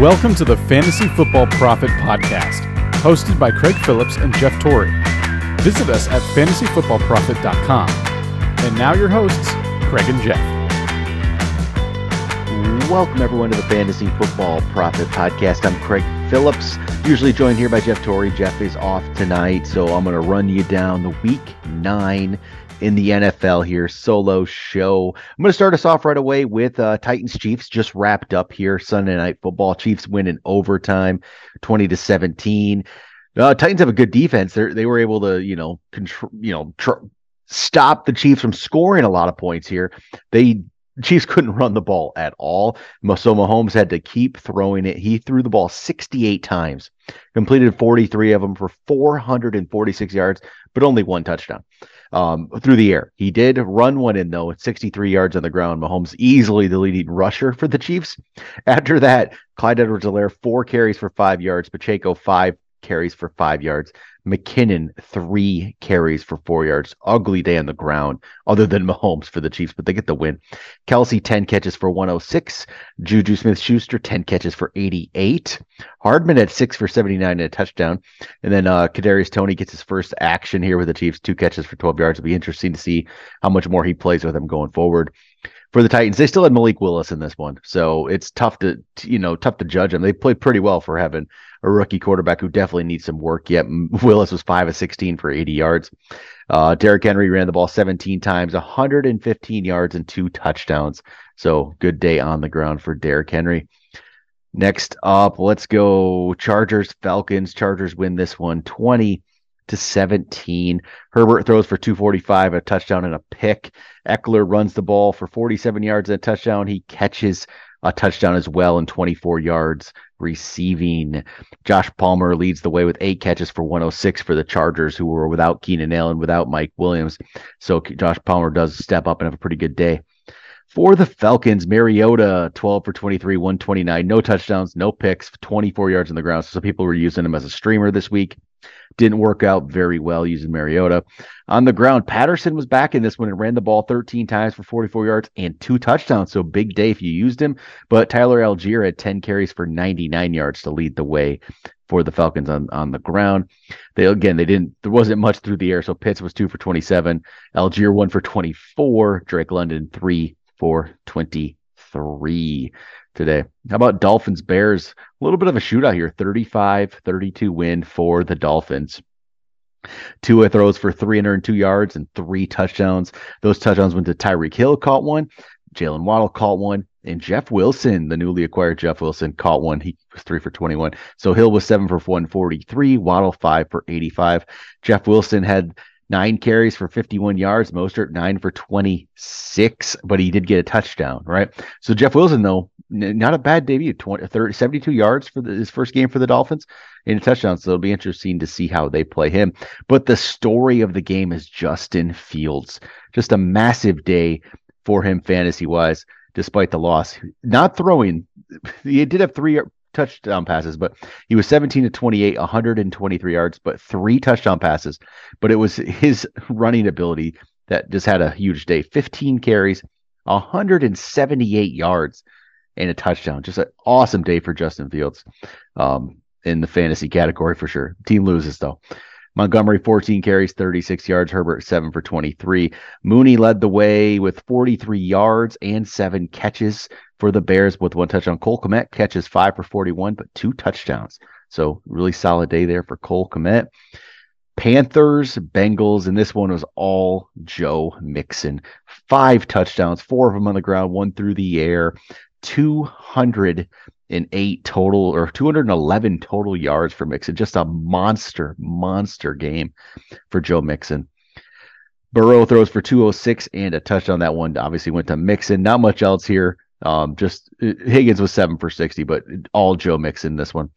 Welcome to the Fantasy Football Prophet Podcast, hosted by Craig Phillips and Jeff Torrey. Visit us at fantasyfootballprophet.com. And now your hosts, Craig and Jeff. Welcome everyone to the Fantasy Football Prophet Podcast. I'm Craig Phillips, usually joined here by Jeff Torrey. Jeff is off tonight, so I'm going to run you down the week nine in the NFL here, solo show. I'm going to start us off right away with uh, Titans Chiefs just wrapped up here Sunday night football. Chiefs win in overtime, 20 to 17. Uh, Titans have a good defense. They they were able to you know control you know tr- stop the Chiefs from scoring a lot of points here. They Chiefs couldn't run the ball at all. So Mahomes had to keep throwing it. He threw the ball 68 times, completed 43 of them for 446 yards, but only one touchdown um, through the air. He did run one in though at 63 yards on the ground. Mahomes easily the leading rusher for the Chiefs. After that, Clyde Edwards-Helaire four carries for five yards, Pacheco five carries for five yards. McKinnon, three carries for four yards. Ugly day on the ground, other than Mahomes for the Chiefs, but they get the win. Kelce, 10 catches for 106. Juju Smith Schuster, 10 catches for 88. Hardman at six for 79 and a touchdown. And then uh, Kadarius Toney gets his first action here with the Chiefs, two catches for 12 yards. It'll be interesting to see how much more he plays with them going forward for the Titans. They still had Malik Willis in this one, so it's tough to you know tough to judge them. They played pretty well for having a rookie quarterback who definitely needs some work yet. Willis was five of sixteen for eighty yards. Uh, Derrick Henry ran the ball seventeen times, one hundred and fifteen yards and two touchdowns. So good day on the ground for Derrick Henry. Next up, let's go Chargers Falcons. Chargers win this one 20 to 17. Herbert throws for 245, a touchdown and a pick. Ekeler runs the ball for 47 yards and a touchdown. He catches a touchdown as well and 24 yards receiving. Josh Palmer leads the way with eight catches for 106 for the Chargers, who were without Keenan Allen, without Mike Williams. So Josh Palmer does step up and have a pretty good day. For the Falcons, Mariota, 12 for 23, 129, no touchdowns, no picks, 24 yards on the ground. So some people were using him as a streamer this week. Didn't work out very well using Mariota. On the ground, Patterson was back in this one and ran the ball 13 times for 44 yards and two touchdowns. So big day if you used him. But Tyler Allgeier had 10 carries for 99 yards to lead the way for the Falcons on, on the ground. They again they didn't there wasn't much through the air. So Pitts was two for 27, Allgeier one for 24, Drake London three for 23 today. How about Dolphins Bears? A little bit of a shootout here 35 32 win for the Dolphins. Tua throws for 302 yards and three touchdowns. Those touchdowns went to Tyreek Hill, caught one. Jalen Waddle caught one. And Jeff Wilson, the newly acquired Jeff Wilson, caught one. He was three for 21. So Hill was seven for 143, Waddle five for 85. Jeff Wilson had nine carries for 51 yards, Mostert nine for 26, but he did get a touchdown, right? So Jeff Wilson, though, not a bad debut 20, 30, 72 yards for the, his first game for the Dolphins in a touchdown. So it'll be interesting to see how they play him. But the story of the game is Justin Fields. Just a massive day for him fantasy wise, despite the loss. Not throwing, he did have three touchdown passes, but he was 17 to 28, 123 yards, but three touchdown passes. But it was his running ability that just had a huge day 15 carries, 178 yards and a touchdown. Just an awesome day for Justin Fields um, in the fantasy category for sure. Team loses though. Montgomery 14 carries, 36 yards. Herbert 7 for 23. Mooney led the way with 43 yards and seven catches for the Bears with one touchdown. Cole Kmet catches five for 41, but two touchdowns. So really solid day there for Cole Kmet. Panthers, Bengals, and this one was all Joe Mixon. Five touchdowns, four of them on the ground, one through the air. 208 total or 211 total yards for Mixon. Just a monster, monster game for Joe Mixon. Burrow throws for 206 and a touchdown. That one obviously went to Mixon. Not much else here. Um, just uh, Higgins was seven for 60, but all Joe Mixon this one.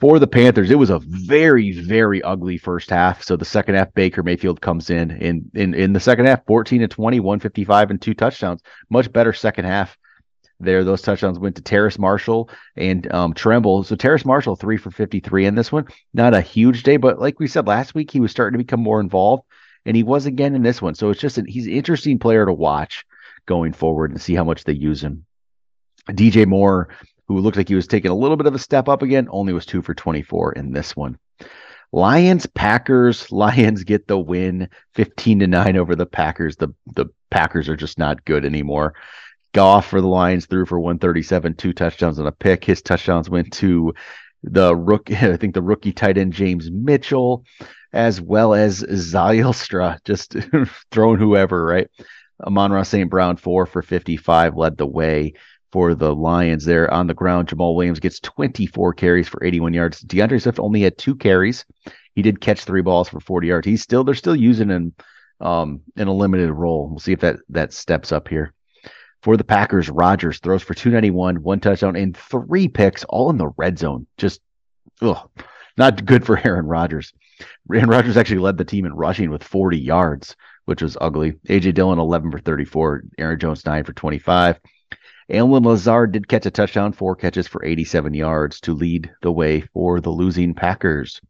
For the Panthers, it was a very, very ugly first half. So the second half, Baker Mayfield comes in in in, in the second half, 14 to 20, 155 and two touchdowns. Much better second half there. Those touchdowns went to Terrace Marshall and um, Tremble. So Terrace Marshall, three for 53 in this one. Not a huge day, but like we said last week, he was starting to become more involved, and he was again in this one. So it's just an, he's an interesting player to watch going forward and see how much they use him. DJ Moore, who looked like he was taking a little bit of a step up again, only was two for 24 in this one. Lions Packers Lions get the win 15 to 9 over the Packers the the Packers are just not good anymore Goff for the Lions threw for 137 two touchdowns and a pick his touchdowns went to the rookie I think the rookie tight end James Mitchell as well as Zylstra just throwing whoever right Amon-Ra St. Brown four for 55 led the way for the Lions there on the ground. Jamaal Williams gets 24 carries for 81 yards. D'Andre Swift only had two carries. He did catch three balls for 40 yards. He's still they're still using him um, in a limited role. We'll see if that that steps up here. For the Packers, Rodgers throws for 291, one touchdown, and three picks, all in the red zone. Just ugh, not good for Aaron Rodgers. Aaron Rodgers actually led the team in rushing with 40 yards, which was ugly. AJ Dillon 11 for 34, Aaron Jones 9 for 25. Allen Lazard did catch a touchdown, four catches for 87 yards to lead the way for the losing Packers.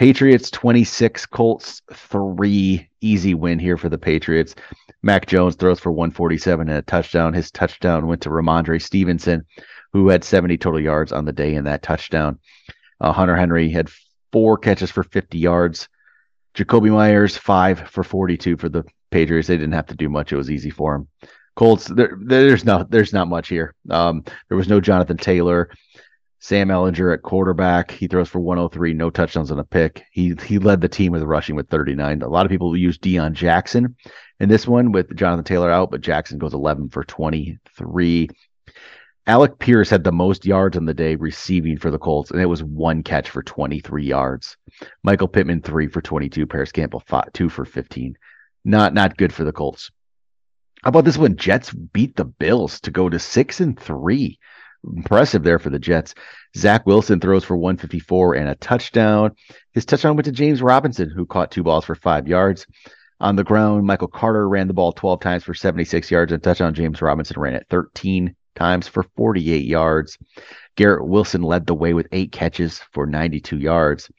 Patriots 26, Colts 3. Easy win here for the Patriots. Mac Jones throws for 147 and a touchdown. His touchdown went to Rhamondre Stevenson, who had 70 total yards on the day in that touchdown. Uh, Hunter Henry had four catches for 50 yards. Jakobi Meyers, five for 42 for the Patriots. They didn't have to do much. It was easy for him. Colts, there, there's not there's not much here. Um, there was no Jonathan Taylor. Sam Ehlinger at quarterback. He throws for 103, no touchdowns and a pick. He he led the team with rushing with 39. A lot of people use Deon Jackson in this one with Jonathan Taylor out, but Jackson goes 11 for 23. Alec Pierce had the most yards on the day receiving for the Colts, and it was one catch for 23 yards. Michael Pittman three for 22. Parris Campbell five, two for 15. Not not good for the Colts. How about this one? Jets beat the Bills to go to six and three. Impressive there for the Jets. Zach Wilson throws for 154 and a touchdown. His touchdown went to James Robinson, who caught two balls for five yards. On the ground, Michael Carter ran the ball 12 times for 76 yards and touchdown. James Robinson ran it 13 times for 48 yards. Garrett Wilson led the way with eight catches for 92 yards.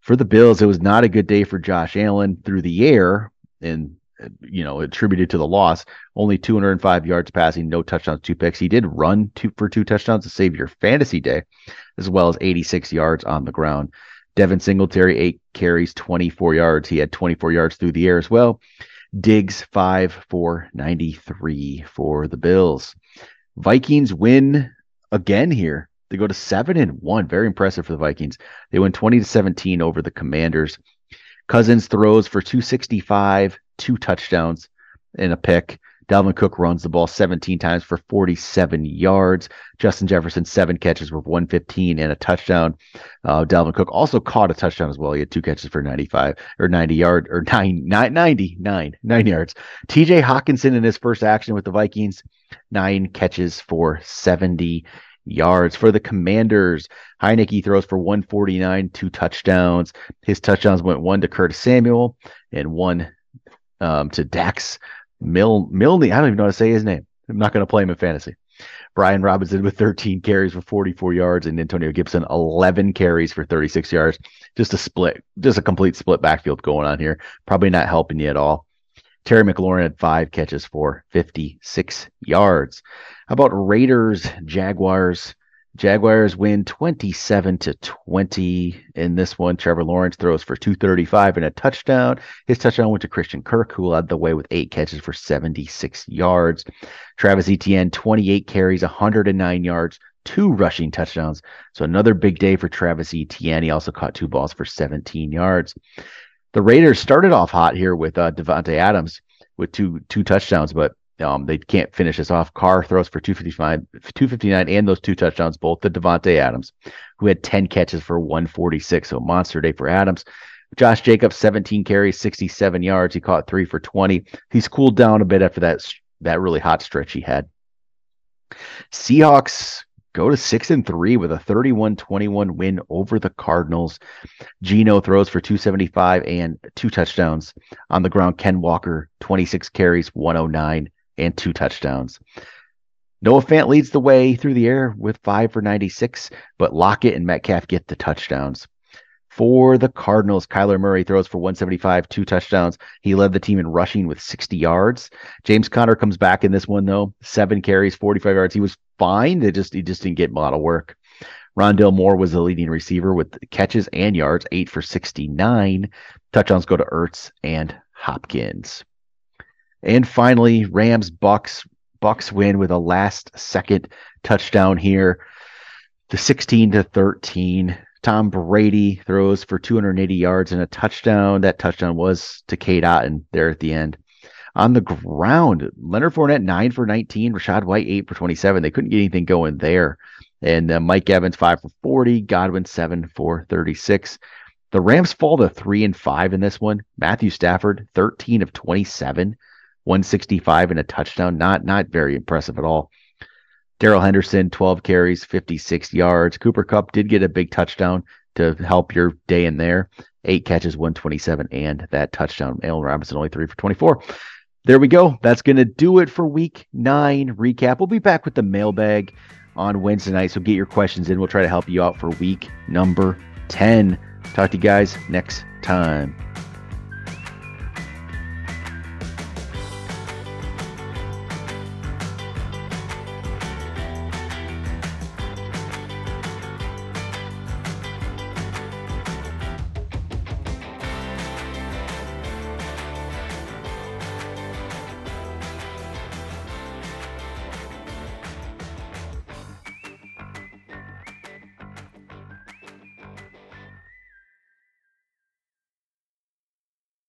For the Bills, it was not a good day for Josh Allen through the air, and you know, attributed to the loss. Only 205 yards passing, no touchdowns, two picks. He did run two for two touchdowns to save your fantasy day, as well as 86 yards on the ground. Devin Singletary, eight carries, 24 yards. He had 24 yards through the air as well. Diggs, five for 93 for the Bills. Vikings win again here. They go to seven and one. Very impressive for the Vikings. They win 20 to 17 over the Commanders. Cousins throws for 265, two touchdowns and a pick. Dalvin Cook runs the ball 17 times for 47 yards. Justin Jefferson, seven catches for 115 and a touchdown. Uh, Dalvin Cook also caught a touchdown as well. He had two catches for 95 or 90 yard or nine, nine, 90, nine, nine yards. TJ Hockenson in his first action with the Vikings, nine catches for 70 yards. For the Commanders, Heinicke throws for 149, two touchdowns. His touchdowns went one to Curtis Samuel and one um, to Dax Mil Milne. I don't even know how to say his name. I'm not going to play him in fantasy. Brian Robinson with 13 carries for 44 yards, and Antonio Gibson 11 carries for 36 yards. Just a split, just a complete split backfield going on here. Probably not helping you at all. Terry McLaurin had five catches for 56 yards. How about Raiders, Jaguars? Jaguars win 27 to 20 in this one. Trevor Lawrence throws for 235 and a touchdown. His touchdown went to Christian Kirk, who led the way with eight catches for 76 yards. Travis Etienne, 28 carries, 109 yards, two rushing touchdowns. So another big day for Travis Etienne. He also caught two balls for 17 yards. The Raiders started off hot here with uh, Davante Adams with two two touchdowns, but um, they can't finish this off. Carr throws for 255, 259 and those two touchdowns, both to Davante Adams, who had 10 catches for 146. So monster day for Adams. Josh Jacobs, 17 carries, 67 yards. He caught three for 20. He's cooled down a bit after that, that really hot stretch he had. Seahawks go to six and three with a 31-21 win over the Cardinals. Geno throws for 275 and two touchdowns on the ground. Ken Walker, 26 carries, 109 and two touchdowns. Noah Fant leads the way through the air with five for 96, but Lockett and Metcalf get the touchdowns. For the Cardinals. Kyler Murray throws for 175, two touchdowns. He led the team in rushing with 60 yards. James Conner comes back in this one though, seven carries, 45 yards. He was fine. They just he just didn't get of work. Rondale Moore was the leading receiver with catches and yards, eight for 69. Touchdowns go to Ertz and Hopkins. And finally, Rams Bucks. Bucks win with a last second touchdown here. The 16 to 13. Tom Brady throws for 280 yards and a touchdown. That touchdown was to Cade Otton there at the end. On the ground, Leonard Fournette, 9 for 19. Rachaad White, 8 for 27. They couldn't get anything going there. And uh, Mike Evans, 5 for 40. Godwin, 7 for 36. The Rams fall to 3 and 5 in this one. Matthew Stafford, 13 of 27. 165 and a touchdown. Not not very impressive at all. Darrell Henderson, 12 carries, 56 yards. Cooper Kupp did get a big touchdown to help your day in there. Eight catches, 127, and that touchdown. Allen Robinson only three for 24. There we go. That's going to do it for week nine recap. We'll be back with the mailbag on Wednesday night. So get your questions in. We'll try to help you out for week number 10. Talk to you guys next time.